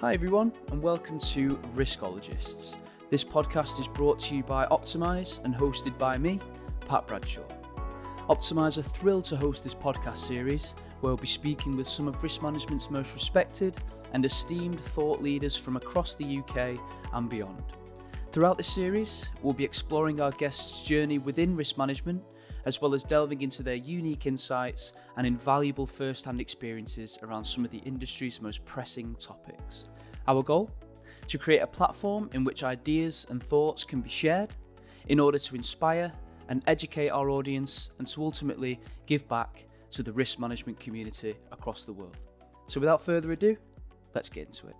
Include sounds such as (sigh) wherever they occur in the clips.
Hi, everyone, and welcome to Riskologists. This podcast is brought to you by Optimise and hosted by me, Pat Bradshaw. Optimise are thrilled to host this podcast series where we'll be speaking with some of risk management's most respected and esteemed thought leaders from across the UK and beyond. Throughout this series, we'll be exploring our guests' journey within risk management as well as delving into their unique insights and invaluable first hand experiences around some of the industry's most pressing topics. Our goal? To create a platform in which ideas and thoughts can be shared in order to inspire and educate our audience and to ultimately give back to the risk management community across the world. So, without further ado, let's get into it.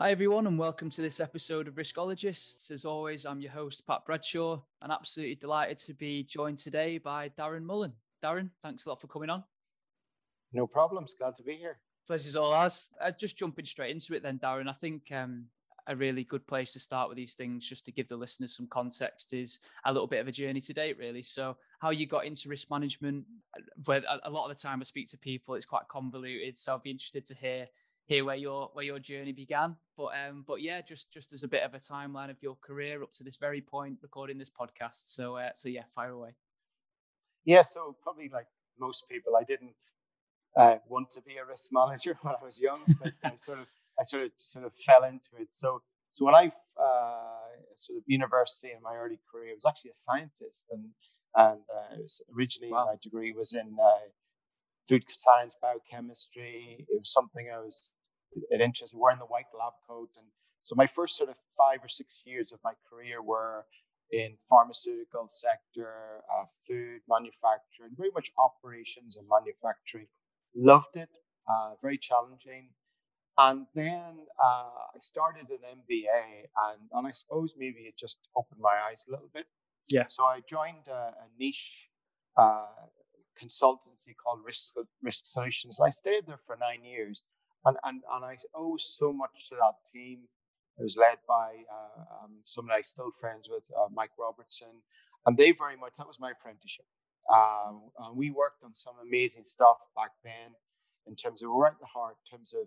Hi, everyone, and welcome to this episode of Riskologists. As always, I'm your host, Pat Bradshaw, and absolutely delighted to be joined today by Darren Mullan. Darren, thanks a lot for coming on. No problems. Glad to be here. Pleasure's all ours. Uh, just jumping straight into it, then, Darren. I think um, a really good place to start with these things, just to give the listeners some context, is a little bit of a journey to date, really. So, how you got into risk management? Where a lot of the time I speak to people, it's quite convoluted. So, I'd be interested to hear hear where your where your journey began. But um, but yeah, just just as a bit of a timeline of your career up to this very point, recording this podcast. So uh, so yeah, fire away. Yeah, so probably like most people, I didn't uh, want to be a risk manager (laughs) when I was young, but I (laughs) sort of I sort of sort of fell into it. So so when I uh, sort of university in my early career, I was actually a scientist, and and uh, originally wow. my degree was in uh, food science, biochemistry. It was something I was interested in, wearing the white lab coat. And so my first sort of five or six years of my career were in pharmaceutical sector, uh, food manufacturing, very much operations and manufacturing. Loved it, uh, very challenging. And then uh, I started an MBA, and, and I suppose maybe it just opened my eyes a little bit. Yeah. So I joined a, a niche uh, consultancy called Risk Risk Solutions. I stayed there for nine years, and and, and I owe so much to that team. It was led by uh, um, someone I still friends with, uh, Mike Robertson, and they very much that was my apprenticeship. And we worked on some amazing stuff back then, in terms of right at the heart, in terms of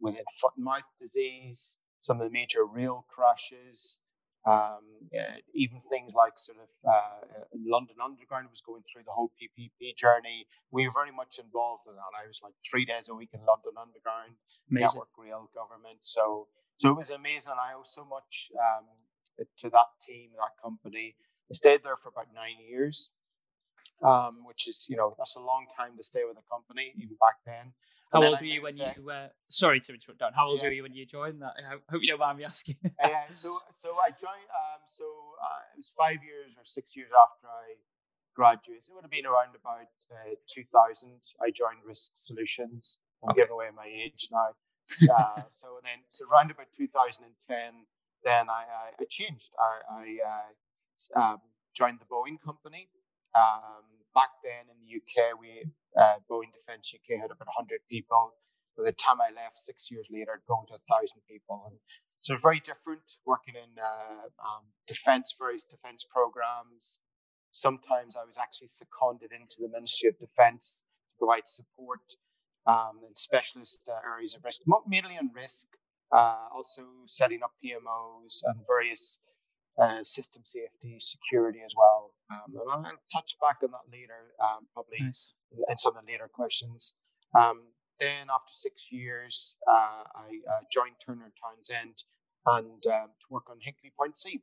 within foot and mouth disease, some of the major rail crashes, um, uh, even things like sort of uh, London Underground was going through the whole PPP journey. We were very much involved in that. I was like three days a week in London Underground, amazing. Network Rail government. So, so it was amazing. I owe so much um, to that team, that company. I stayed there for about nine years, um, which is, you know, that's a long time to stay with a company, even back then. How old were you when you? Uh, sorry to interrupt. Down. How old yeah. were you when you joined that? I hope you don't mind me (laughs) asking. yeah. So so I joined. Um, so uh, it was five years or six years after I graduated. It would have been around about uh, 2000. I joined Risk Solutions. I'm okay. giving away my age now. Uh, (laughs) so then, so around about 2010, then I, I, I changed. I, I uh, um, joined the Boeing company. Um, back then in the UK, we uh, Boeing Defence UK had about 100 people. By the time I left, six years later, it grown to 1,000 people. And so very different working in uh, um, defence, various defence programs. Sometimes I was actually seconded into the Ministry of Defence to provide support um, in specialist uh, areas of risk, mainly on risk, uh, also setting up PMOs and various uh, system safety, security as well. Um, and I'll touch back on that later, um, probably nice. in, some of the later questions. Um, then after six years, uh, I uh, joined Turner Townsend and um, to work on Hinkley Point C.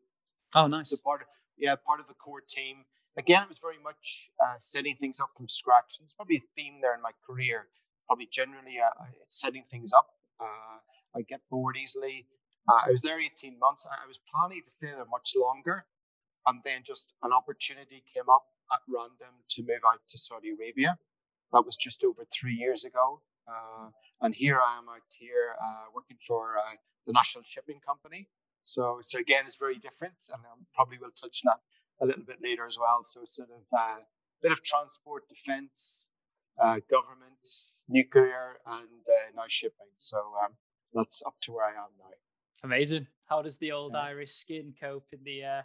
Oh, nice. So part of, yeah, part of the core team. Again, it was very much uh, setting things up from scratch. It's probably a theme there in my career. Probably generally uh, setting things up. Uh, I get bored easily. Uh, I was there 18 months. I was planning to stay there much longer. And then just an opportunity came up at random to move out to Saudi Arabia. That was just over three years ago. Uh, and here I am out here uh, working for uh, the National Shipping Company. So, so again, it's very different, and um, probably we'll touch on that a little bit later as well. So, sort of a uh, bit of transport, defence, uh, government, nuclear, and now shipping. So um, that's up to where I am now. Amazing. How does the old yeah. Irish skin cope in the uh,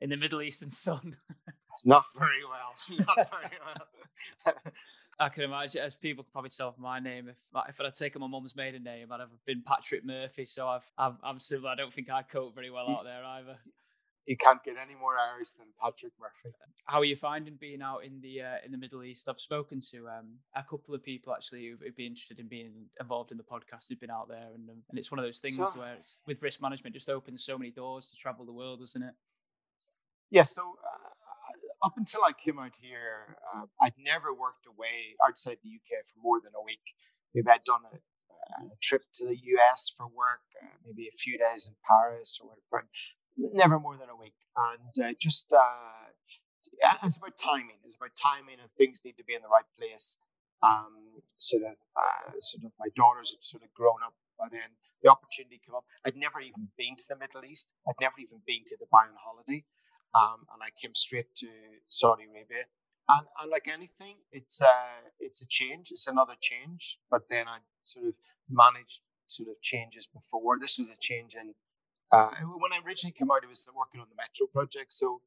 in the Middle Eastern sun? (laughs) Not (laughs) very well. Not very well. (laughs) I can imagine, as people can probably tell from my name, if if I'd taken my mum's maiden name, I'd have been Patrick Murphy. So I've, i am I'm similar. I don't think I cope very well out there either. You can't get any more Irish than Patrick Murphy. How are you finding being out in the uh, in the Middle East? I've spoken to um, a couple of people actually who'd be interested in being involved in the podcast who've been out there, and um, and it's one of those things so, where it's with risk management just opens so many doors to travel the world, doesn't it? Yeah. So. Uh, up until I came out here, uh, I'd never worked away outside the UK for more than a week. Maybe I'd done a, a trip to the US for work, uh, maybe a few days in Paris or whatever, never more than a week. And uh, just, uh, it's about timing. It's about timing and things need to be in the right place. Um, sort of, uh, sort of my daughters had sort of grown up by then. The opportunity came up. I'd never even been to the Middle East. I'd never even been to Dubai on holiday. Um, and I came straight to Saudi Arabia. And, and like anything, it's a, it's a change. It's another change. But then I sort of managed sort of changes before. This was a change in, uh, when I originally came out, I was working on the Metro project. So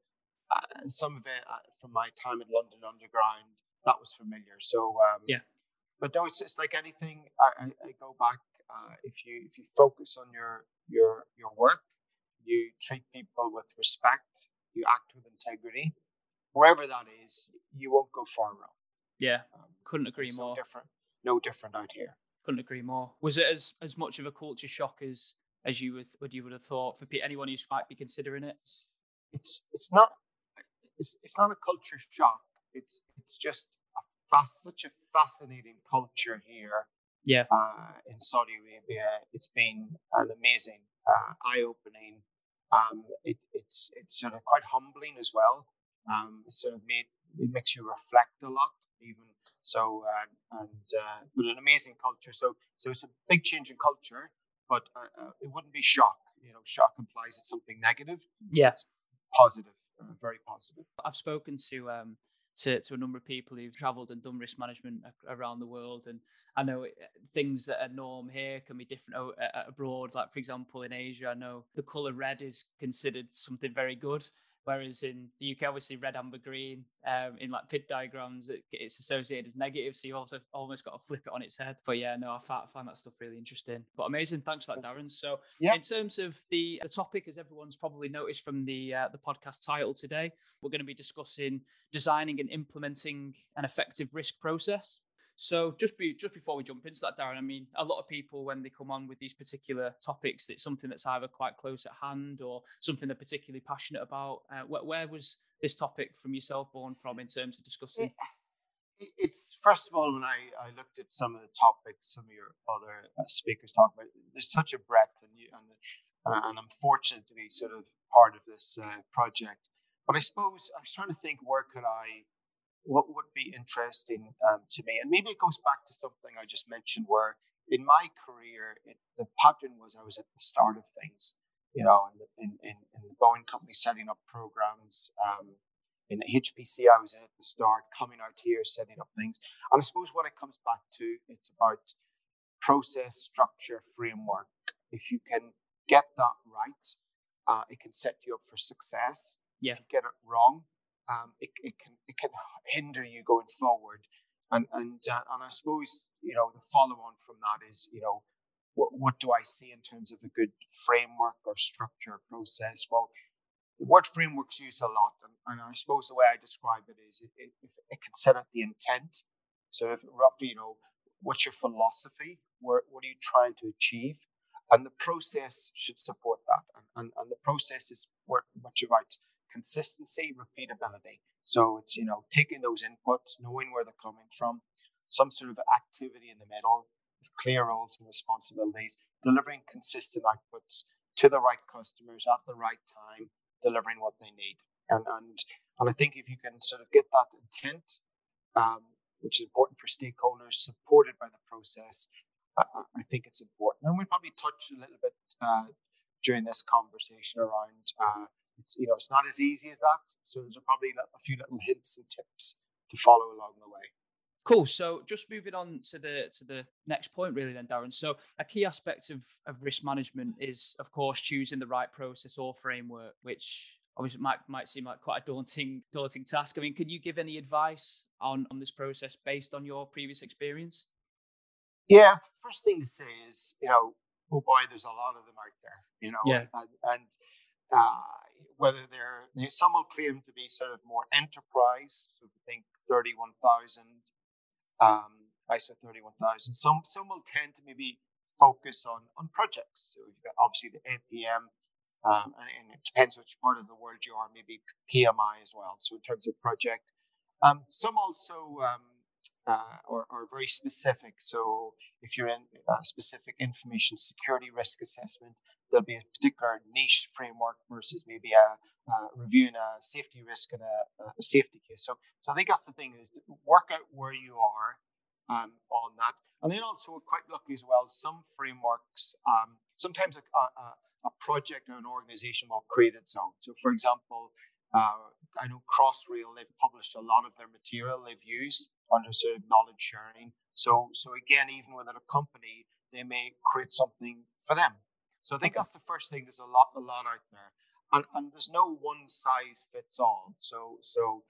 uh, some of it uh, from my time at London Underground, that was familiar. So, um, yeah. But no, it's, it's like anything. I, I, I go back. Uh, if you if you focus on your your your work, you treat people with respect, you act with integrity, wherever that is, you won't go far wrong. Yeah, um, couldn't agree more. No different, no different out here. Couldn't agree more. Was it as as much of a culture shock as as you would what you would have thought for anyone who might be considering it? It's it's not it's it's not a culture shock. It's it's just a fast, such a fascinating culture here. Yeah. Uh, in Saudi Arabia, it's been an amazing, uh, eye-opening um, it, it's it's sort of quite humbling as well. Um, it sort of made it makes you reflect a lot, even so, uh, and uh, but an amazing culture. So so it's a big change in culture, but uh, uh it wouldn't be shock. You know, shock implies it's something negative. Yeah, positive, uh, very positive. I've spoken to um, to, to a number of people who've traveled and done risk management around the world. And I know eh, things that are norm here can be different abroad. Like, for example, in Asia, I know the color red is considered something very good. Whereas in the UK, obviously red, amber, green, um, in like pit diagrams, it, it's associated as negative. So you also almost got to flip it on its head. But yeah, no, I find, I find that stuff really interesting. But amazing. Thanks for that, Darren. So yeah. in terms of the, the topic, as everyone's probably noticed from the uh, the podcast title today, we're going to be discussing designing and implementing an effective risk process. So just be just before we jump into that, Darren, I mean, a lot of people when they come on with these particular topics, it's something that's either quite close at hand or something they're particularly passionate about. Uh, where, where, was this topic from yourself born from in terms of discussing? It, it's first of all when I, I looked at some of the topics some of your other uh, speakers talk about. There's such a breadth, and you, and, uh, and I'm fortunate to be sort of part of this uh, project. But I suppose I was trying to think where could I what would be interesting um, to me. And maybe it goes back to something I just mentioned, where in my career, it, the pattern was I was at the start of things, you know, in, in, in the Boeing company setting up programs. Um, in HPC, I was at the start, coming out here, setting up things. And I suppose what it comes back to, it's about process, structure, framework. If you can get that right, uh, it can set you up for success. Yeah. If you get it wrong, um, it, it can it can hinder you going forward. And and uh, and I suppose you know the follow on from that is you know what what do I see in terms of a good framework or structure or process? Well, the word framework's used a lot, and, and I suppose the way I describe it is it, it, it can set up the intent. So if roughly, you know, what's your philosophy? Where, what are you trying to achieve? And the process should support that. And, and, and the process is what, you're right consistency, repeatability. So it's, you know, taking those inputs, knowing where they're coming from, some sort of activity in the middle with clear roles and responsibilities, delivering consistent outputs to the right customers at the right time, delivering what they need. And, and, and I think if you can sort of get that intent, um, which is important for stakeholders, supported by the process, I, I think it's important. And we probably touched a little bit uh, during this conversation around uh, it's you know it's not as easy as that. So there's probably a few little hints and tips to follow along the way. Cool. So just moving on to the to the next point, really, then, Darren. So a key aspect of of risk management is, of course, choosing the right process or framework, which obviously might might seem like quite a daunting daunting task. I mean, can you give any advice on on this process based on your previous experience? Yeah, first thing to say is, you know, oh boy, there's a lot of them out there, you know, yeah. and, and whether they're some will claim to be sort of more enterprise, so I think thirty one thousand, um, ISO thirty one thousand. Some some will tend to maybe focus on on projects. So you've got obviously the APM, um, and, and, it depends which part of the world you are. Maybe PMI as well. So in terms of project, um, some also um, uh, are, are, very specific. So if you're in a specific information security risk assessment, there'll be a particular niche framework versus maybe a, uh, reviewing a safety risk and a, a, safety case. So, so I think that's the thing is work out where you are um, on that. And then also quite lucky as well. Some frameworks, um, sometimes a, a, a, project or an organization will create its own. So for example, uh, I know Crossrail, they've published a lot of their material they've used under sort of knowledge sharing. So, so again, even within a company, they may create something for them. So I think that's the first thing. There's a lot, a lot out there, and, and there's no one size fits all. So, so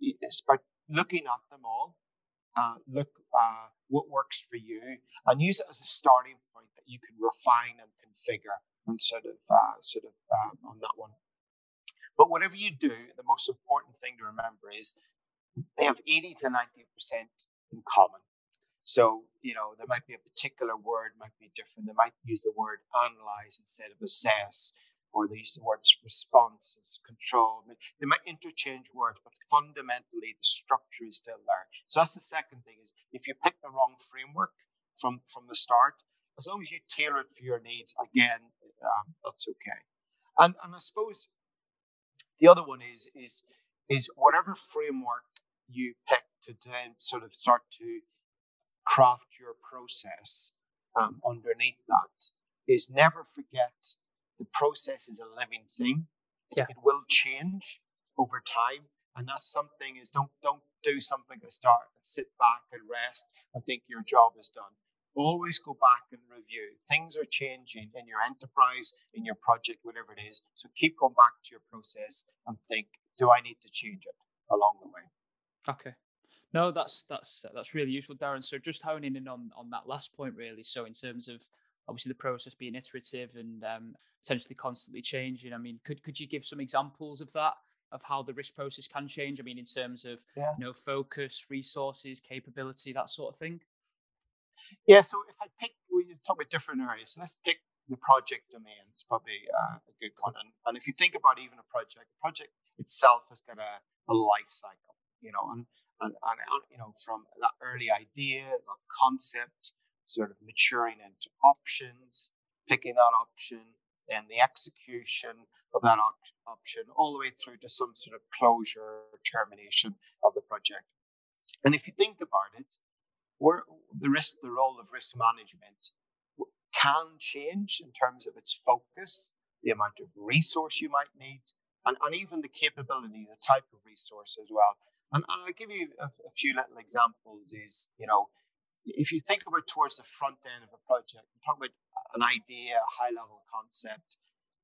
it's about looking at them all, uh, look uh, what works for you, and use it as a starting point that you can refine and configure, and sort of, uh, sort of uh, on that one. But whatever you do, the most important thing to remember is they have 80 to 90% in common. So, you know, there might be a particular word might be different. They might use the word analyze instead of assess, or they use the words response as control. They might interchange words, but fundamentally the structure is still there. So that's the second thing is if you pick the wrong framework from, from the start, as long as you tailor it for your needs, again, um, that's okay. And, and I suppose the other one is is is whatever framework you pick to then sort of start to craft your process um, underneath that is never forget the process is a living thing. Yeah. It will change over time. And that's something is don't don't do something to start and sit back and rest and think your job is done. Always go back and review. Things are changing in your enterprise, in your project, whatever it is. So keep going back to your process and think, do I need to change it along the way? Okay. No, that's that's that's really useful, Darren. So just honing in on on that last point, really. So in terms of obviously the process being iterative and um, potentially constantly changing. I mean, could could you give some examples of that? Of how the risk process can change. I mean, in terms of yeah. you know focus, resources, capability, that sort of thing. Yeah. So if I pick, we talk about different areas. So let's pick the project domain. It's probably uh, a good one. And, and if you think about even a project, the project itself has got a, a life cycle you know, and, and, you know, from that early idea, that concept, sort of maturing into options, picking that option, then the execution of that op- option, all the way through to some sort of closure or termination of the project. And if you think about it, the risk, the role of risk management can change in terms of its focus, the amount of resource you might need, and, and even the capability, the type of resource as well. And, I'll give you a, a, few little examples. Is you know, if you think about towards the front end of a project, you talk about an idea, a high level concept.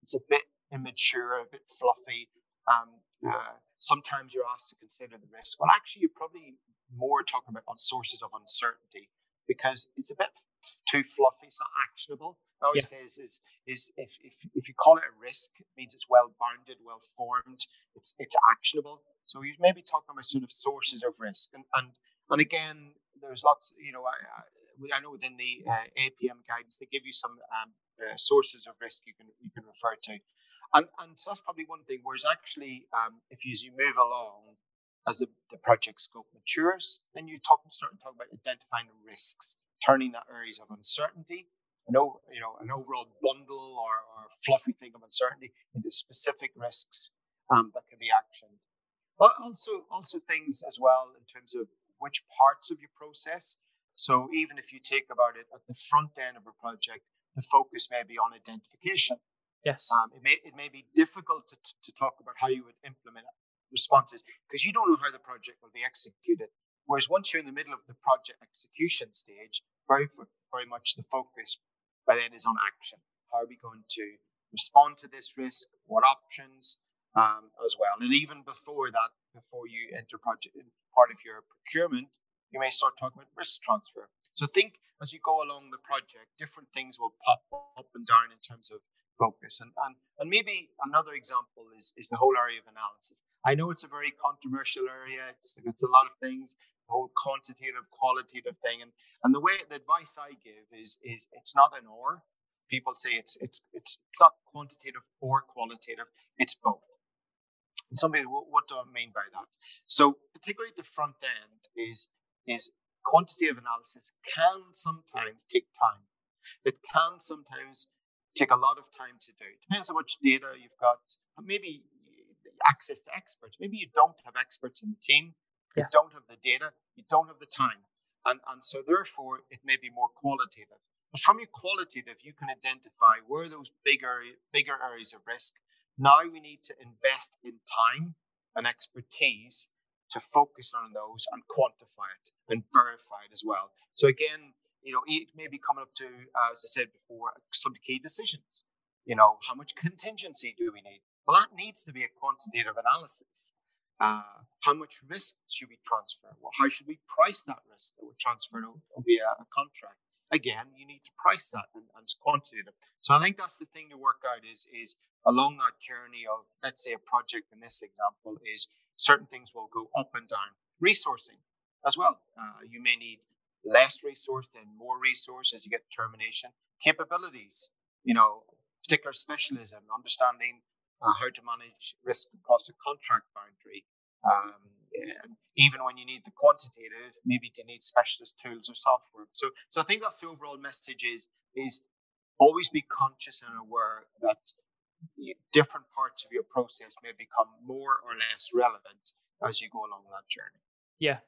It's a bit immature, a bit fluffy. Um, uh, sometimes you're asked to consider the risk. Well, actually, you're probably more talking about on sources of uncertainty because it's a bit too fluffy. It's not actionable. I always yeah. say is, is, is if, if, if you call it a risk, it means it's well bounded, well formed, it's, it's actionable. So you maybe talking about sort of sources of risk. And, and, and again, there's lots, you know, I, I know within the uh, APM guidance, they give you some um, uh, sources of risk you can, you can refer to. And, and so that's probably one thing. Whereas actually, um, if you, as you move along, as the, the project scope matures, then you talk, and start to talk about identifying the risks, turning that areas of uncertainty, an over, you know, an overall bundle or, or fluffy thing of uncertainty into specific risks um, that can be actioned. But also, also things as well in terms of which parts of your process. So even if you take about it at the front end of a project, the focus may be on identification. Yes. Um, it may it may be difficult to, to talk about how you would implement responses because you don't know how the project will be executed. Whereas once you're in the middle of the project execution stage, very very much the focus by then is on action. How are we going to respond to this risk? What options? um, as well. And even before that, before you enter project part of your procurement, you may start talking about risk transfer. So think as you go along the project, different things will pop up and down in terms of focus. And and, and maybe another example is, is the whole area of analysis. I know it's a very controversial area, it's, it's a lot of things, whole quantitative, qualitative thing. And and the way the advice I give is is it's not an or. People say it's it's it's not quantitative or qualitative, it's both. And some people, what do I mean by that? So particularly the front end is is quantitative analysis can sometimes take time. It can sometimes take a lot of time to do. It depends on much data you've got. Maybe access to experts. Maybe you don't have experts in the team. You don't have the data. You don't have the time. And, and so therefore it may be more qualitative. But from your qualitative, you can identify where those bigger bigger areas of risk. Now we need to invest in time and expertise to focus on those and quantify it and verify it as well. So again, you know, it may be coming up to, as I said before, some key decisions. You know, how much contingency do we need? Well, that needs to be a quantitative analysis. Uh, how much risk should we transfer? Well, how should we price that risk that we're transferring via a contract? Again, you need to price that and, and it's quantitative. So I think that's the thing to work out is, is along that journey of, let's say, a project in this example is certain things will go up and down. Resourcing as well. Uh, you may need less resource, than more resource as you get termination. Capabilities, you know, particular specialism, understanding uh, how to manage risk across a contract boundary. Um, even when you need the quantitative, maybe you need specialist tools or software. So, so I think that's the overall message is, is always be conscious and aware that different parts of your process may become more or less relevant as you go along that journey. Yeah.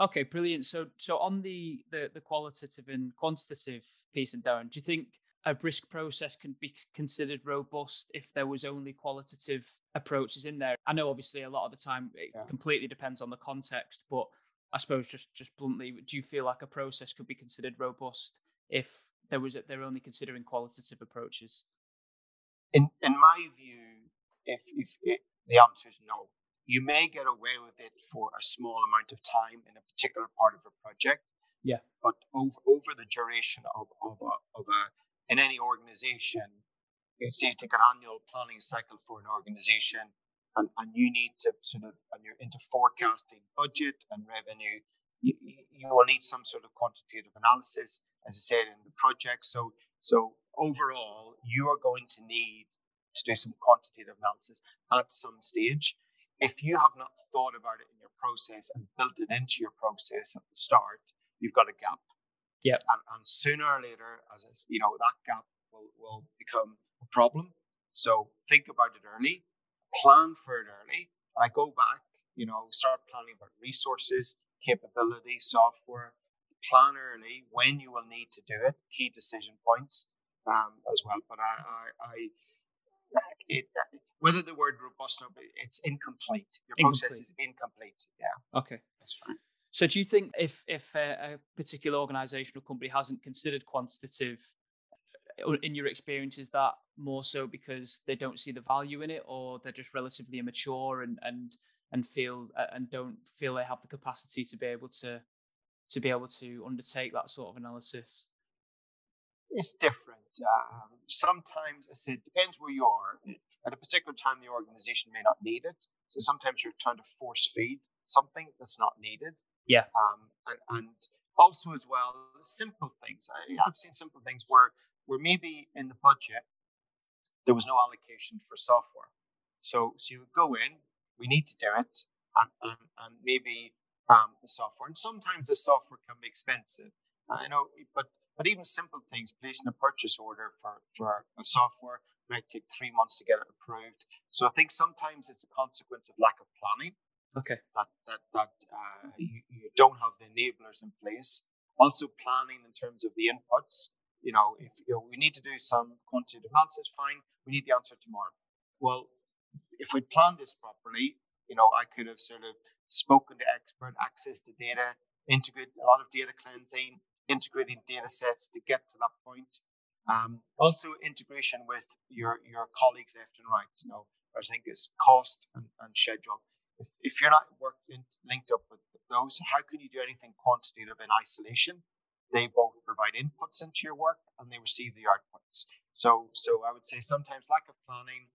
Okay, brilliant. So, so on the the, the qualitative and quantitative piece and down, do you think a risk process can be considered robust if there was only qualitative approaches in there? I know, obviously, a lot of the time it yeah. completely depends on the context, but I suppose just just bluntly, do you feel like a process could be considered robust if there was they're only considering qualitative approaches? In in my view, if if it, the answer is no, you may get away with it for a small amount of time in a particular part of a project. Yeah. But over over the duration of of a, of a in any organization, you see, you take an annual planning cycle for an organization, and, and you need to sort of and you're into forecasting budget and revenue. You, you will need some sort of quantitative analysis, as I said in the project. So so overall, you are going to need to do some quantitative analysis at some stage. If you have not thought about it in your process and built it into your process at the start, you've got a gap. Yeah. And, and sooner or later, as I, you know, that gap will, will become a problem. So think about it early, plan for it early. And I go back, you know, start planning about resources, capability, software, plan early when you will need to do it, key decision points um, as well. But I, I, I it, whether the word robust or it's incomplete. Your incomplete. process is incomplete. Yeah. Okay. That's fine. So do you think if if a, a particular or company hasn't considered quantitative uh, in your experience is that more so because they don't see the value in it or they're just relatively immature and and and feel uh, and don't feel they have the capacity to be able to to be able to undertake that sort of analysis it's different. Um, sometimes, I said, depends where you are. At a particular time, the organization may not need it. So sometimes you're trying to force feed something that's not needed. Yeah. Um, and, and also, as well, simple things. I, have seen simple things where, where maybe in the budget, there was no allocation for software. So, so you go in, we need to do it, and, and, and maybe um, the software. And sometimes the software can be expensive. I know, but but even simple things, placing a purchase order for, for a software might take three months to get it approved. So I think sometimes it's a consequence of lack of planning. Okay. That that that uh, you, you don't have the enablers in place. Also planning in terms of the inputs. You know, if you know, we need to do some quantitative analysis, fine. We need the answer tomorrow. Well, if we plan this properly, you know, I could have sort of spoken to expert, access to data, integrate a lot of data cleansing, integrating data sets to get to that point. Um, also, integration with your, your colleagues left and right. You know, I think is cost and, and schedule. If, if you're not working linked up with those, how can you do anything quantitative in isolation? They both provide inputs into your work and they receive the outputs. So, so I would say sometimes lack of planning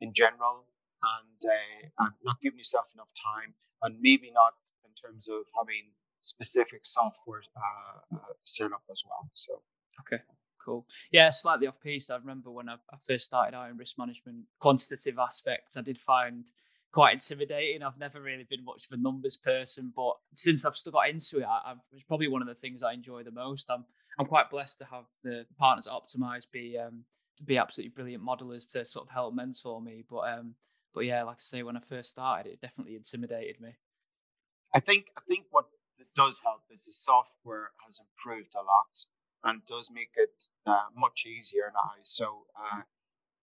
in general and, uh, and not giving yourself enough time and maybe not in terms of having specific software uh, uh, set up as well. So, okay. Cool. Yeah, slightly off piece. I remember when I, I first started out in risk management, quantitative aspects, I did find quite intimidating. I've never really been much of a numbers person, but since I've still got into it, I, it's probably one of the things I enjoy the most. I'm I'm quite blessed to have the, the partners at Optimise be um, be absolutely brilliant modelers to sort of help mentor me. But um, but yeah, like I say, when I first started, it definitely intimidated me. I think I think what does help is the software has improved a lot and does make it uh, much easier now. So uh,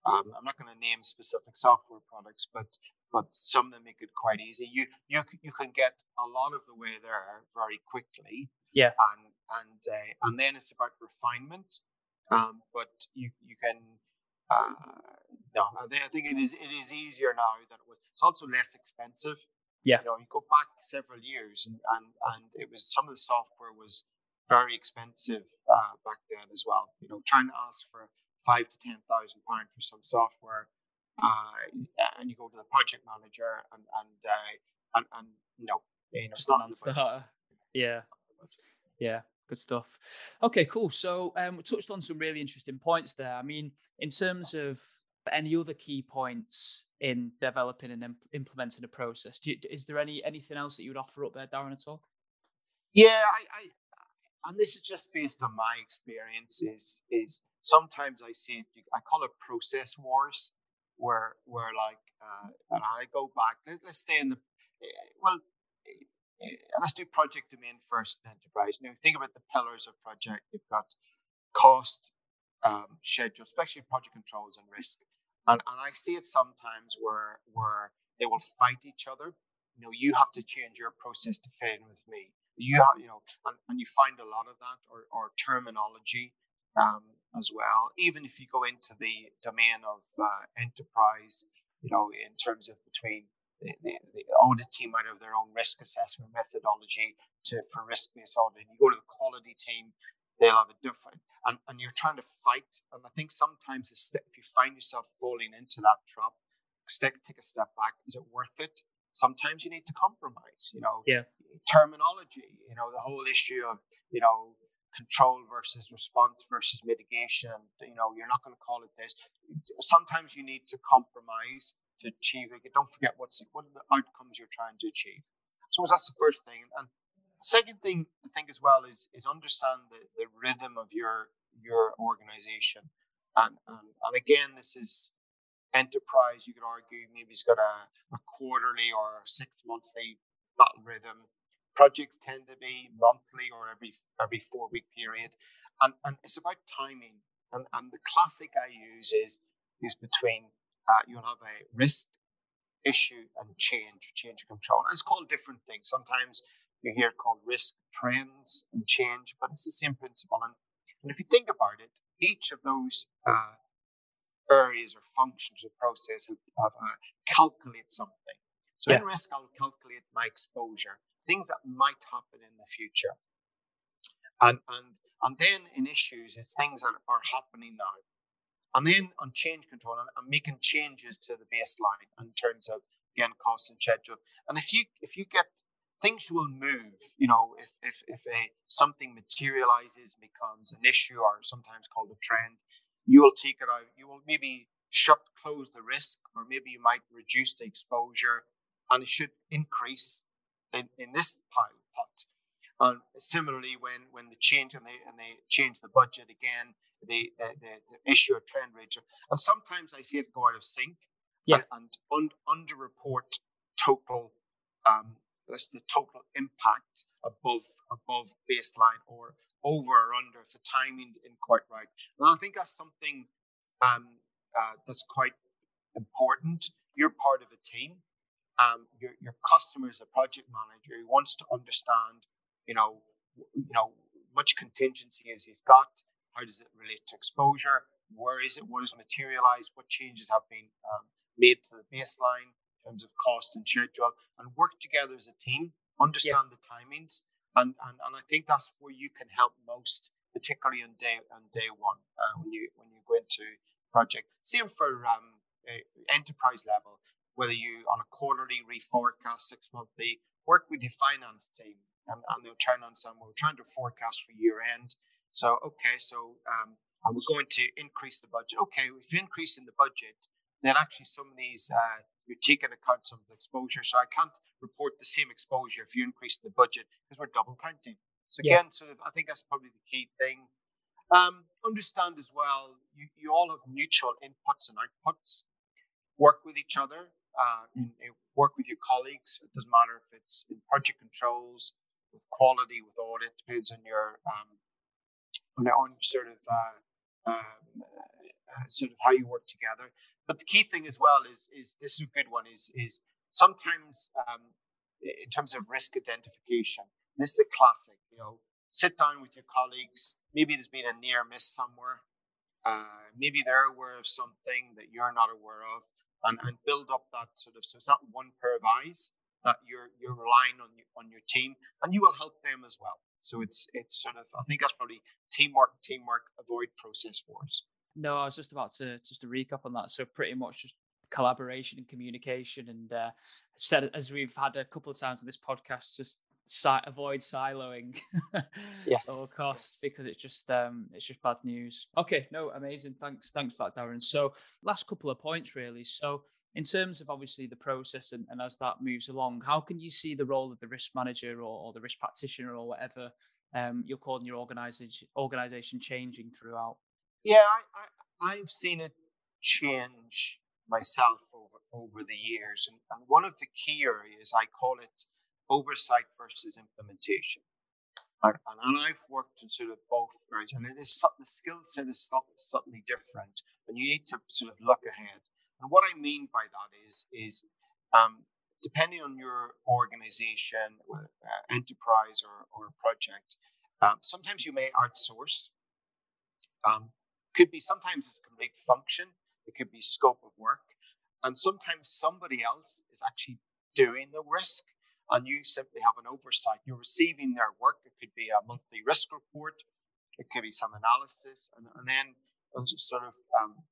um, I'm not going to name specific software products, but but some of them make it quite easy. You you you can get a lot of the way there very quickly. Yeah. And and uh, and then it's about refinement. Um, but you you can. Uh, no, I think, it is it is easier now than it was. It's also less expensive. Yeah. You know, you go back several years, and and and it was some of the software was very expensive uh, back then as well. You know, trying to ask for five to ten thousand pounds for some software, and you go to the project manager and and uh, and, and no, you know, it's not non-starter. Yeah, yeah, good stuff. Okay, cool. So um, we touched on some really interesting points there. I mean, in terms of any other key points in developing and imp- implementing a process, you, is there any anything else that you would offer up there, Darren, at all? Yeah, I, I and this is just based on my experience, is is sometimes I see it, I call it process wars, where where like, uh, and I go back. Let, us stay in the eh, well. Eh, let's do project domain first in enterprise. Now, think about the pillars of project. You've got cost, um, schedule, especially project controls and risk. And, and I see it sometimes where where they will fight each other. You know, you have to change your process to fit in with me you have, you know, and, and you find a lot of that or, or terminology um, as well. Even if you go into the domain of uh, enterprise, you know, in terms of between the, the, the, audit team might have their own risk assessment methodology to for risk based audit. You go to the quality team, they'll have a different, and, and you're trying to fight. And I think sometimes if you find yourself falling into that trap, take a step back. Is it worth it? Sometimes you need to compromise. You know, yeah terminology, you know, the whole issue of, you know, control versus response versus mitigation. You know, you're not going to call it this. Sometimes you need to compromise to achieve it. Don't forget what's what are the outcomes you're trying to achieve. So that's the first thing. And second thing I think as well is is understand the, the rhythm of your your organization. And, and and again, this is enterprise. You could argue maybe it's got a, a quarterly or six monthly rhythm projects tend to be monthly or every every four week period, and and it's about timing. And and the classic I use is is between uh, you'll have a risk issue and change change control. And it's called different things. Sometimes you hear it called risk trends and change, but it's the same principle. And, and if you think about it, each of those uh, areas or functions of process have, have uh, calculate something. So yeah. in risk, I'll calculate my exposure things that might happen in the future. And, and, and then in issues, it's things that are happening now. And then on change control, I'm making changes to the baseline in terms of, again, cost and schedule. And if you, if you get, things will move, you know, if, if, if a, something materializes, becomes an issue or sometimes called a trend, you will take it out. You will maybe shut, close the risk, or maybe you might reduce the exposure and it should increase in, in this pile pot. And similarly, when when they change and they and they change the budget again, they uh, they, they issue a trend ranger. And sometimes I see it go out of sync. Yeah. And, and un, underreport total um, that's the total impact above above baseline or over or under if the timing isn't quite right. And I think that's something um, uh, that's quite important. You're part of a team um, your, your customer is a project manager who wants to understand, you know, you know, much contingency as he's got, how does it relate to exposure, where is it, what is materialized, what changes have been um, made to the baseline in terms of cost and schedule, and work together as a team, understand the timings, and, and and I think that's where you can help most, particularly on day on day one uh, when you when you go into project. Same for um, enterprise level, whether you on a quarterly reforecast, six monthly, work with your finance team and, and they'll turn on some. We're trying to forecast for year end. So okay, so um, I was going to increase the budget. Okay, if you're increasing the budget, then actually some of these uh, you're taking account some of the exposure. So I can't report the same exposure if you increase the budget because we're double counting. So again, yeah. sort of, I think that's probably the key thing. Um, understand as well, you, you all have mutual inputs and outputs. Work with each other. Uh, in work with your colleagues. It doesn't matter if it's in project controls, with quality, with audit. Depends on your um, on, on sort of uh, um, uh, sort of how you work together. But the key thing as well is is this is a good one is is sometimes um, in terms of risk identification. This is a classic. You know, sit down with your colleagues. Maybe there's been a near miss somewhere. Uh, maybe they're aware of something that you're not aware of, and, and build up that sort of. So it's not one pair of eyes that you're you're relying on on your team, and you will help them as well. So it's it's sort of I think that's probably teamwork, teamwork, avoid process wars. No, I was just about to just to recap on that. So pretty much just collaboration and communication, and uh, said as we've had a couple of times on this podcast, just si- avoid siloing yes (laughs) at all costs yes. because it's just um it's just bad news. Okay, no, amazing. Thanks, thanks for that, Darren. So last couple of points really. So in terms of obviously the process and, and as that moves along, how can you see the role of the risk manager or, or the risk practitioner or whatever um, you're calling your organization organization changing throughout? Yeah, I, I, I've seen it change myself over over the years, and, and one of the key areas I call it oversight versus implementation. And, and I've worked in sort of both areas, and it is the skill set is slightly different, and you need to sort of look ahead. And what I mean by that is, is um, depending on your organization, uh, enterprise, or, or project, um, sometimes you may outsource. Um, could be sometimes it's complete function. It could be scope of work, and sometimes somebody else is actually doing the risk, and you simply have an oversight. You're receiving their work. It could be a monthly risk report. It could be some analysis, and, and then sort of um,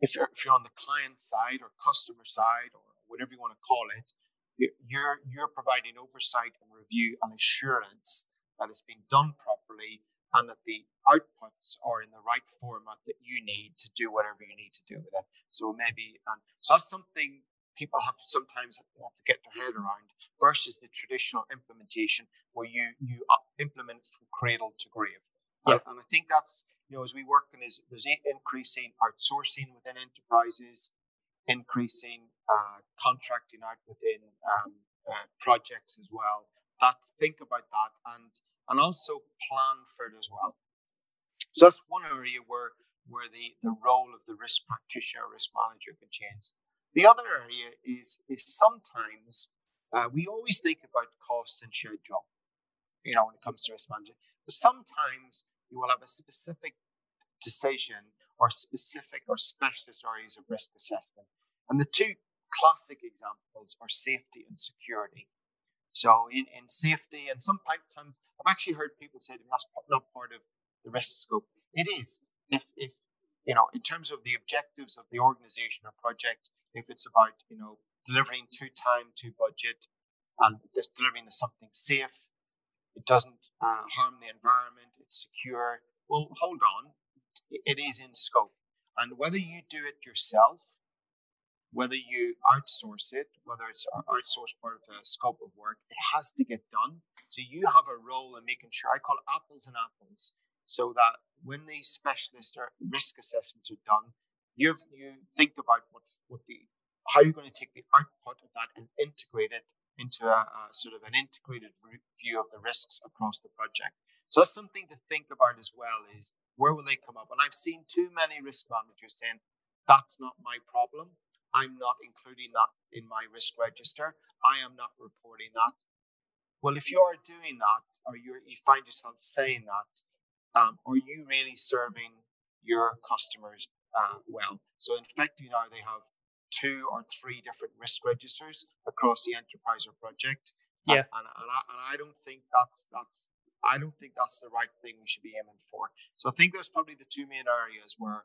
if you're, if you're on the client side or customer side or whatever you want to call it, you're, you're providing oversight and review and assurance that it's been done properly and that the outputs are in the right format that you need to do whatever you need to do with it. So maybe, um, so that's something people have sometimes have to get their head around versus the traditional implementation where you, you implement from cradle to grave. Yeah. And, and I think that's you know, as we work on is there's increasing outsourcing within enterprises, increasing uh, contracting out within um, uh, projects as well. That think about that and and also plan for it as well. So that's one area where where the, the role of the risk practitioner, risk manager can change. The other area is is sometimes uh, we always think about cost and schedule, you know, when it comes to risk management. But sometimes you will have a specific decision or specific or specialist areas of risk assessment. And the two classic examples are safety and security. So in, in safety, and sometimes I've actually heard people say that's not part of the risk scope. It is. If, if you know, in terms of the objectives of the organization or project, if it's about, you know, delivering to time, to budget, and just delivering something safe, it doesn't uh, harm the environment, it's secure. Well, hold on, it is in scope. And whether you do it yourself, whether you outsource it, whether it's an outsourced part of the scope of work, it has to get done. So you have a role in making sure I call it apples and apples, so that when these specialist risk assessments are done, you you think about what's what the how you're going to take the output of that and integrate it into a, a, sort of an integrated view of the risks across the project. So that's something to think about as well is where will they come up? And I've seen too many risk managers saying, that's not my problem. I'm not including that in my risk register. I am not reporting that. Well, if you are doing that, or you find yourself saying that, um, are you really serving your customers uh, well? So, in fact, you know, they have two or three different risk registers across the enterprise or project. Yeah. And, and, and, I, and I don't think that's that's I don't think that's the right thing we should be aiming for. So I think there's probably the two main areas where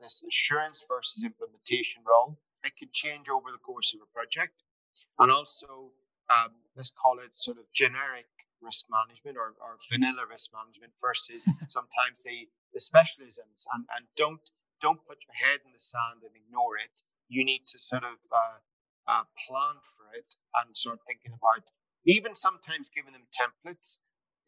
this assurance versus implementation role it can change over the course of a project, and also um, let's call it sort of generic risk management or, or vanilla risk management versus (laughs) sometimes the the specialisms and, and don't don't put your head in the sand and ignore it. You need to sort of uh, uh, plan for it and start thinking about even sometimes giving them templates.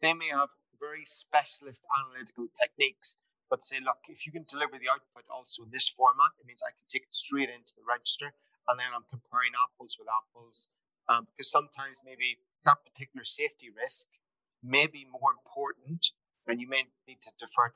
They may have very specialist analytical techniques, but say, look, if you can deliver the output also in this format, it means I can take it straight into the register and then I'm comparing apples with apples. Um, because sometimes maybe that particular safety risk may be more important and you may need to defer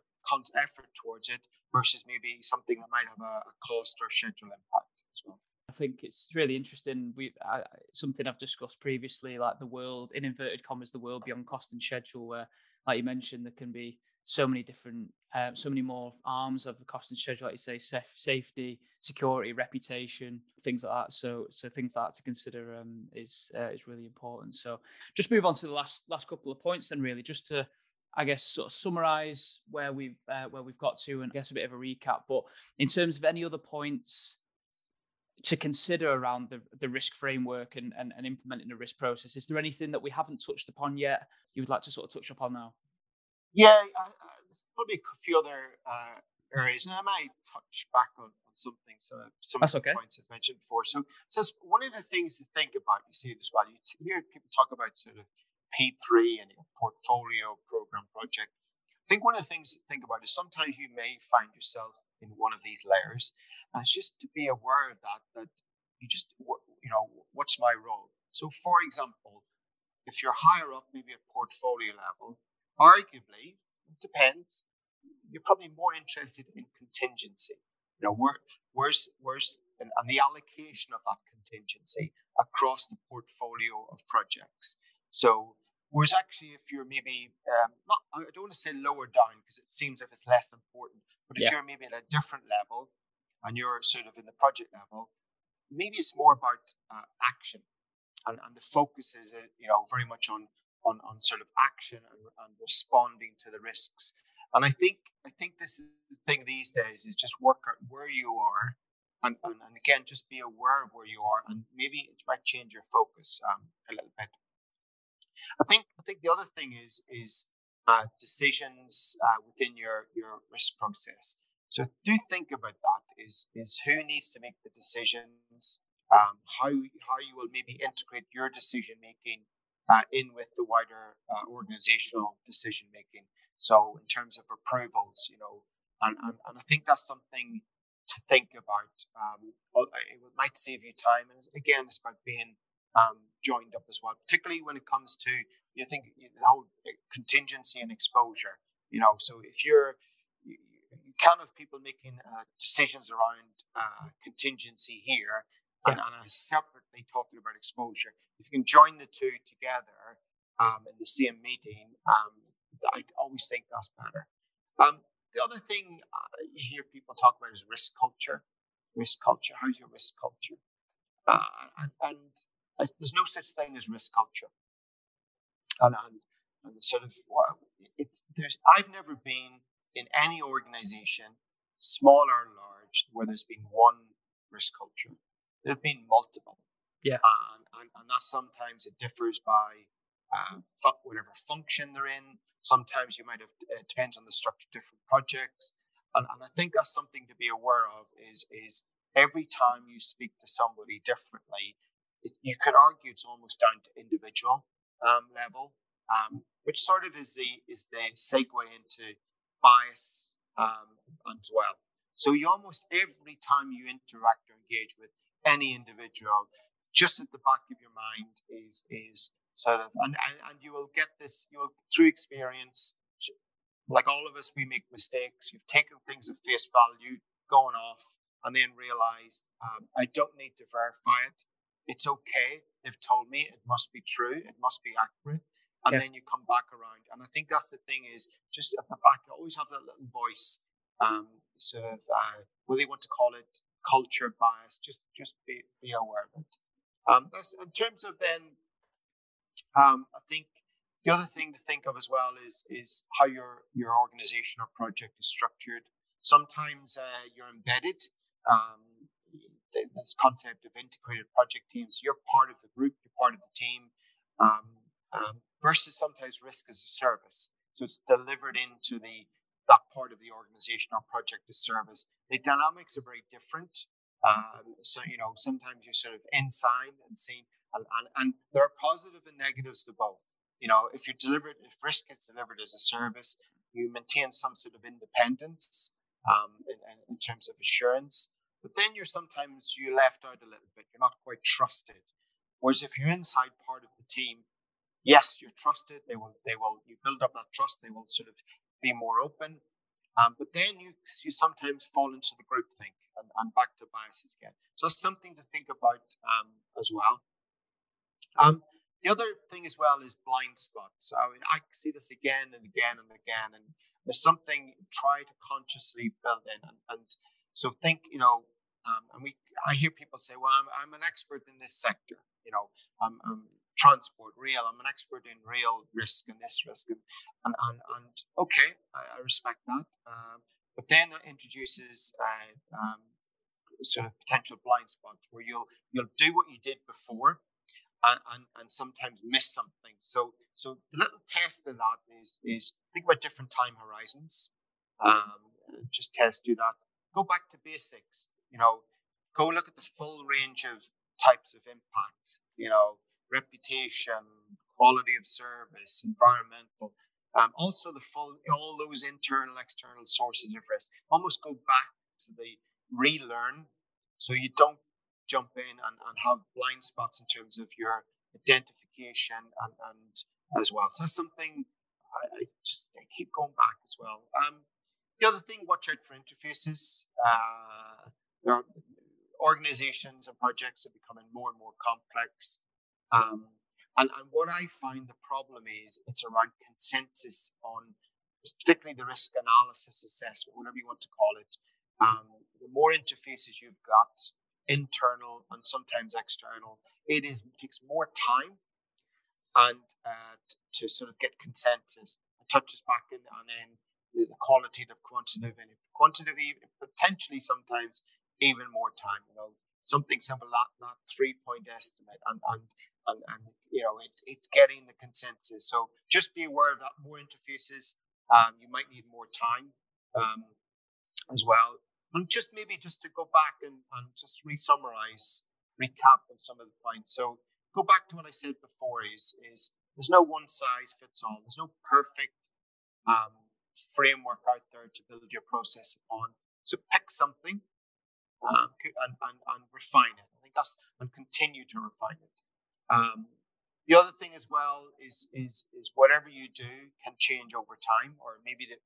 effort towards it versus maybe something that might have a, cost or schedule impact as well. I think it's really interesting. We uh, something I've discussed previously, like the world in inverted commas, the world beyond cost and schedule, where, like you mentioned, there can be so many different, uh, so many more arms of the cost and schedule, like you say, saf- safety, security, reputation, things like that. So, so things like that to consider um, is uh, is really important. So, just move on to the last last couple of points, then, really, just to I guess sort of summarize where we've uh, where we've got to and I guess a bit of a recap. But in terms of any other points to consider around the, the risk framework and, and, and implementing the risk process, is there anything that we haven't touched upon yet you would like to sort of touch upon now? Yeah, uh, there's probably a few other uh, areas, and I might touch back on, on something. So some That's of the okay. points I've mentioned before. So, so one of the things to think about, you see it as well. You hear people talk about sort of P3 and portfolio program project. I think one of the things to think about is sometimes you may find yourself in one of these layers, and it's just to be aware of that. That you just you know what's my role. So, for example, if you're higher up, maybe at portfolio level, arguably it depends. You're probably more interested in contingency. You know, where, where's where's and, and the allocation of that contingency across the portfolio of projects. So Whereas actually, if you're maybe um, not, I don't want to say lower down because it seems if it's less important, but if Yeah. you're maybe at a different level and you're sort of in the project level, maybe it's more about uh, action, and, and the focus is uh, you know very much on on, on sort of action and, and responding to the risks. And I think I think this is the thing these days is just work out where you are, and, and, and again just be aware of where you are, and maybe it might change your focus um, a little bit. I think I think the other thing is is uh, decisions uh, within your your risk process. So do think about that. Is is who needs to make the decisions? Um, how how you will maybe integrate your decision making uh, in with the wider uh, organizational decision making. So in terms of approvals, you know, and, and, and I think that's something to think about. Um, it might save you time, and again, it's about being um, joined up as well, particularly when it comes to you know, think the whole contingency and exposure. You know, so if you're can have people making uh, decisions around uh, contingency here, and, and are separately talking about exposure. If you can join the two together um, in the same meeting, um, I always think that's better. Um, the other thing uh, you hear people talk about is risk culture. Risk culture. How's your risk culture? Uh, and, and there's no such thing as risk culture. And, and, and sort of, well, it's there's. I've never been in any organization, small or large, where there's been one risk culture. There've been multiple. Yeah. And, and, and that sometimes it differs by uh, whatever function they're in. Sometimes you might have, it depends on the structure, different projects. And, and I think that's something to be aware of is, is every time you speak to somebody differently, it, you could argue it's almost down to individual um, level, um, which sort of is the, is the segue into bias um, as well. So you almost every time you interact or engage with any individual, just at the back of your mind is is sort of and, and, you will get this you will through experience like all of us we make mistakes. You've taken things at face value gone off and then realized um, i don't need to verify it. It's okay. They've told me it must be true. It must be accurate and Yeah. then you come back around and i think that's the thing is just at the back you always have that little voice um, sort of uh, whether you want to call it culture bias. Just just be, be aware of it. Um, in terms of then, um, I think the other thing to think of as well is is how your your organization or project is structured. Sometimes uh, you're embedded. Um, this concept of integrated project teams. You're part of the group. You're part of the team. Um, um, versus sometimes risk as a service. So it's delivered into the that part of the organization or project as service. The dynamics are very different. Um, so you know sometimes you're sort of inside and seen, and, and, and there are positive and negatives to both. You know, if you're delivered, if risk is delivered as a service, you maintain some sort of independence um, in, in terms of assurance. But then you're sometimes you're left out a little bit. You're not quite trusted. Whereas if you're inside part of the team, yes, you're trusted. They will, they will, you build up that trust. They will sort of be more open. Um, but then you, you sometimes fall into the group think and, and back to biases again. So it's something to think about um, as well. Um, the other thing as well is blind spots. I, mean, I see this again and again and again, and there's something try to consciously build in. And, and so think, you know, um, and we, I hear people say, "Well, I'm, I'm an expert in this sector. You know, I'm, I'm transport, rail. I'm an expert in rail risk and this risk, and and and, and okay, I, I respect that. Um, but then it introduces uh, um, sort of potential blind spots where you'll you'll do what you did before, and, and, and sometimes miss something. So so the little test of that is is think about different time horizons. Um, just test do that. Go back to basics. You know, go look at the full range of types of impacts. You know, reputation, quality of service, environmental, um, also the full, all those internal, external sources of risk. Almost go back to the relearn so you don't jump in and, and have blind spots in terms of your identification and, and as well. So that's something I, I just I keep going back as well. Um, the other thing, watch out for interfaces. Uh, there are organizations and projects are becoming more and more complex. Um, and, and what I find the problem is it's around consensus on particularly the risk analysis assessment, whatever you want to call it. Um, the more interfaces you've got, internal and sometimes external, it is it takes more time and uh, to, sort of get consensus. It touches back in on then the, the qualitative, quantitative, and quantitative, potentially sometimes even more time. You know, something simple that that three point estimate and and and, and you know it's it's getting the consensus. So just be aware of that. More interfaces, um, you might need more time um, as well. And just maybe just to go back and, and just re-summarize, recap on some of the points. So go back to what I said before is is there's no one size fits all. There's no perfect um, framework out there to build your process upon. So pick something um, and, and, and refine it. I think that's and continue to refine it. Um, the other thing as well is is is whatever you do can change over time, or maybe the,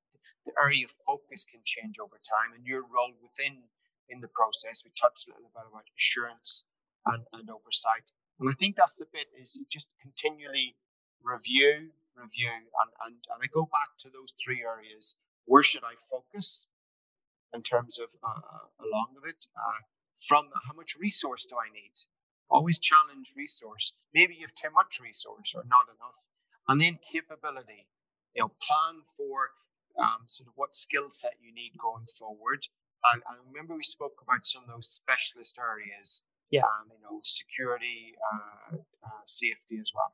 the area of focus can change over time, and your role within in the process. We touched a little bit about assurance and, and oversight, and I think that's the bit is just continually review, review, and, and and I go back to those three areas. Where should I focus? In terms of uh, along with it. Uh, from how much resource do I need? Always challenge resource. Maybe you have too much resource or not enough. And then capability. You know, plan for um, sort of what skill set you need going forward. And, and remember, we spoke about some of those specialist areas. Yeah. Um, you know, security, uh, uh, safety as well.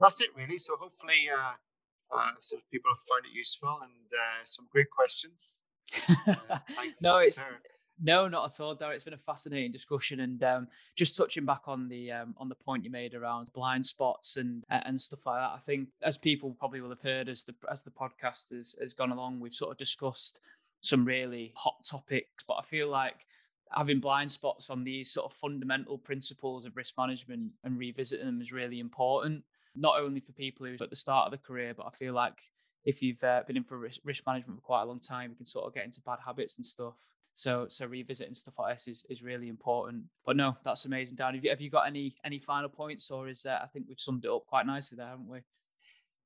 That's it, really. So hopefully, uh, uh, so people have found it useful and uh, some great questions. (laughs) no, it's no, not at all, Darren. It's been a fascinating discussion, and um, just touching back on the um, on the point you made around blind spots and and stuff like that. I think as people probably will have heard as the as the podcast has, has gone along, we've sort of discussed some really hot topics, but I feel like having blind spots on these sort of fundamental principles of risk management and revisiting them is really important not only for people who are at the start of the career but i feel like if you've uh, been in for risk, risk management for quite a long time, you can sort of get into bad habits and stuff. So, so revisiting stuff like this is, is really important. But no, that's amazing, Dan. Have you, have you got any any final points, or is that I think we've summed it up quite nicely there, haven't we?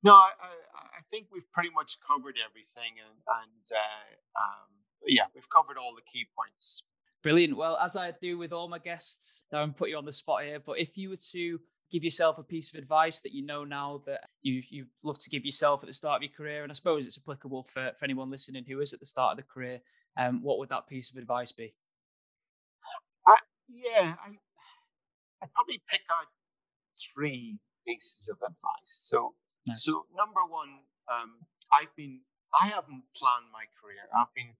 No, I, I, think we've pretty much covered everything, and, and uh, um, yeah, we've covered all the key points. Brilliant. Well, as I do with all my guests, don't put you on the spot here, but if you were to give yourself a piece of advice that you know now that you you love to give yourself at the start of your career, and I suppose it's applicable for, for anyone listening who is at the start of the career, um, what would that piece of advice be? yeah, I I probably pick out three pieces of advice. So nice. so number one, um, I've been I haven't planned my career. I've been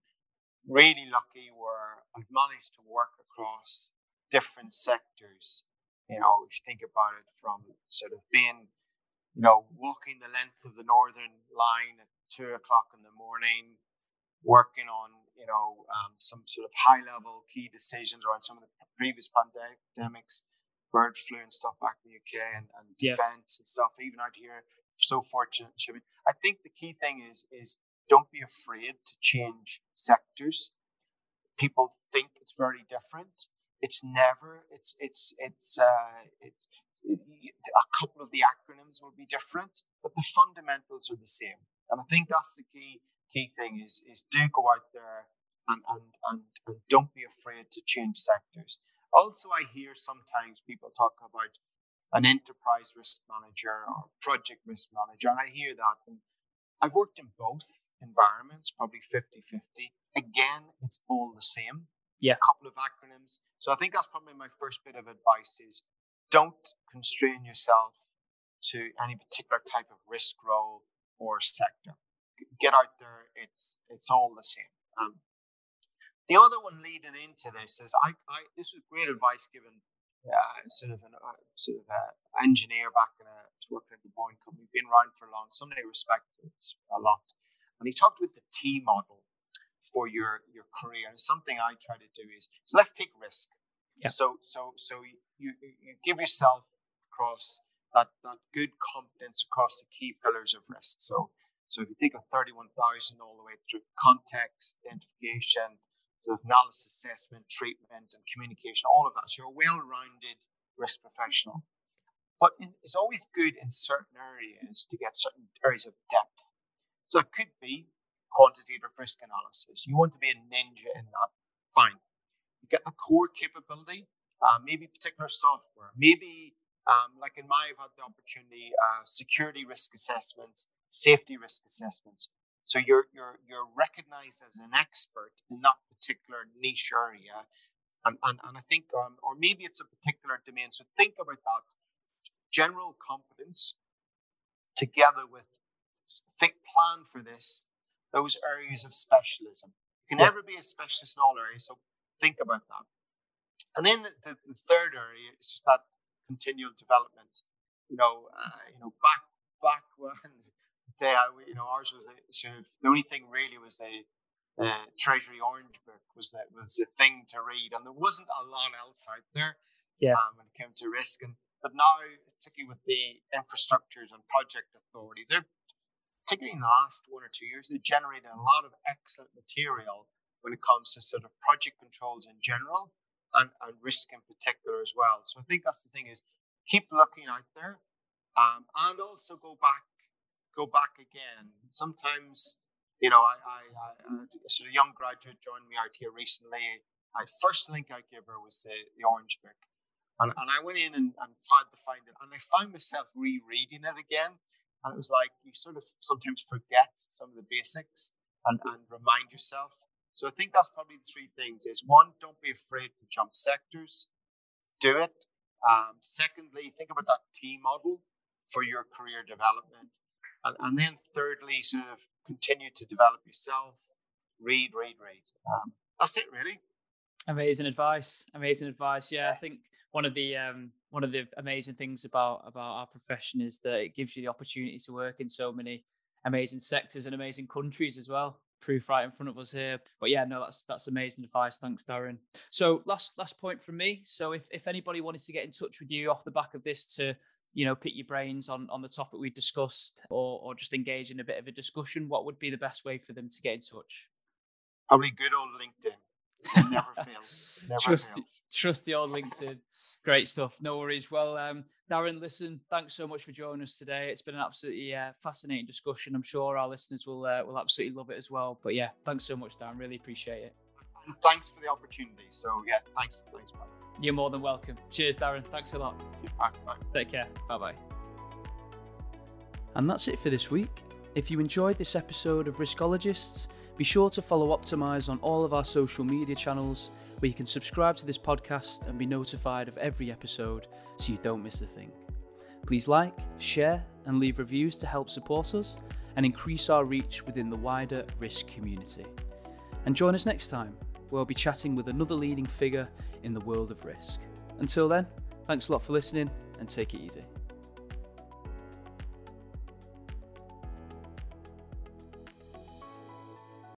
really lucky where I've managed to work across different sectors. You know, if you think about it from sort of being, you know, walking the length of the northern line at two o'clock in the morning, working on, you know, um, some sort of high level key decisions around some of the previous pandemics, bird flu and stuff back in the UK and, and yeah. defense and stuff, even out here. So fortunate. I think the key thing is is don't be afraid to change sectors. People think it's very different. It's never. It's it's it's uh, it's a couple of the acronyms will be different, but the fundamentals are the same. And I think that's the key key thing is is do go out there and and and, and don't be afraid to change sectors. Also, I hear sometimes people talk about an enterprise risk manager or project risk manager, and I hear that. And I've worked in both environments, probably 50 50. Again, it's all the same. Yeah. A couple of acronyms. So I think that's probably my first bit of advice is don't constrain yourself to any particular type of risk role or sector. Get out there. It's it's all the same. Um, the other one leading into this is I, I this was great advice given uh, sort of an uh, sort of a engineer back in a working at the Boeing company, been around for long. Somebody I respect a lot, and he talked with the T model for your your career. And something I try to do is so let's take risk. Yeah. So so so you you give yourself across that that good competence across the key pillars of risk. So so if you think of thirty one thousand all the way through context, identification, sort of analysis, assessment, treatment, and communication, all of that. So you're a well-rounded risk professional. But in, it's always good in certain areas to get certain areas of depth. So it could be quantitative risk analysis. You want to be a ninja in that. Fine. You get the core capability, uh, maybe particular software, maybe um, like in my, I've had the opportunity, uh, security risk assessments, safety risk assessments. So you're you're you're recognized as an expert in that particular niche area, and and, and I think, um, or maybe it's a particular domain. So think about that general competence together with think plan for this those areas of specialism. You can yeah. never be a specialist in all areas, so think about that. And then the, the, the third area is just that continual development. You know, uh, you know, back back when (laughs) day I, you know, ours was a, sort of the only thing really was the uh, Treasury Orange Book was that was the thing to read, and there wasn't a lot else out there. Yeah. Um, when it came to risk, and but now, particularly with the Infrastructure and Projects Authority, they're particularly in the last one or two years, they've generated a lot of excellent material when it comes to sort of project controls in general and, and risk in particular as well. So I think that's the thing is keep looking out there um, and also go back go back again. Sometimes, you know, I sort of young graduate joined me out here recently. I first link I gave her was the, the Orange Book. And, and I went in and, and tried to find it. And I found myself rereading it again. And it was like you sort of sometimes forget some of the basics and, and remind yourself. So I think that's probably the three things is one, don't be afraid to jump sectors. Do it. Um, secondly, think about that T model for your career development. And, and then thirdly, sort of continue to develop yourself. Read, read, read. Um, that's it, really. Amazing advice. Amazing advice. Yeah, I think one of the um, one of the amazing things about about our profession is that it gives you the opportunity to work in so many amazing sectors and amazing countries as well. Proof right in front of us here. But yeah, no, that's that's amazing advice. Thanks, Darren. So last last point from me. So if if anybody wanted to get in touch with you off the back of this to you know, pick your brains on on the topic we discussed, or or just engage in a bit of a discussion, what would be the best way for them to get in touch? Probably good old LinkedIn. It never fails. (laughs) Never trusty, fails. trusty old LinkedIn. Great stuff. No worries. Well, um, Darren, listen, thanks so much for joining us today. It's been an absolutely uh, fascinating discussion. I'm sure our listeners will uh, will absolutely love it as well. But yeah, thanks so much, Darren. Really appreciate it. thanks for the opportunity. So yeah, thanks, thanks, Pat. You're more than welcome. Cheers, Darren. Thanks a lot. Bye, bye. Take care. Bye bye. And that's it for this week. If you enjoyed this episode of Riskologists, be sure to follow Optimise on all of our social media channels where you can subscribe to this podcast and be notified of every episode so you don't miss a thing. Please like, share, and leave reviews to help support us and increase our reach within the wider risk community. And join us next time, where we'll be chatting with another leading figure in the world of risk. Until then, thanks a lot for listening and take it easy.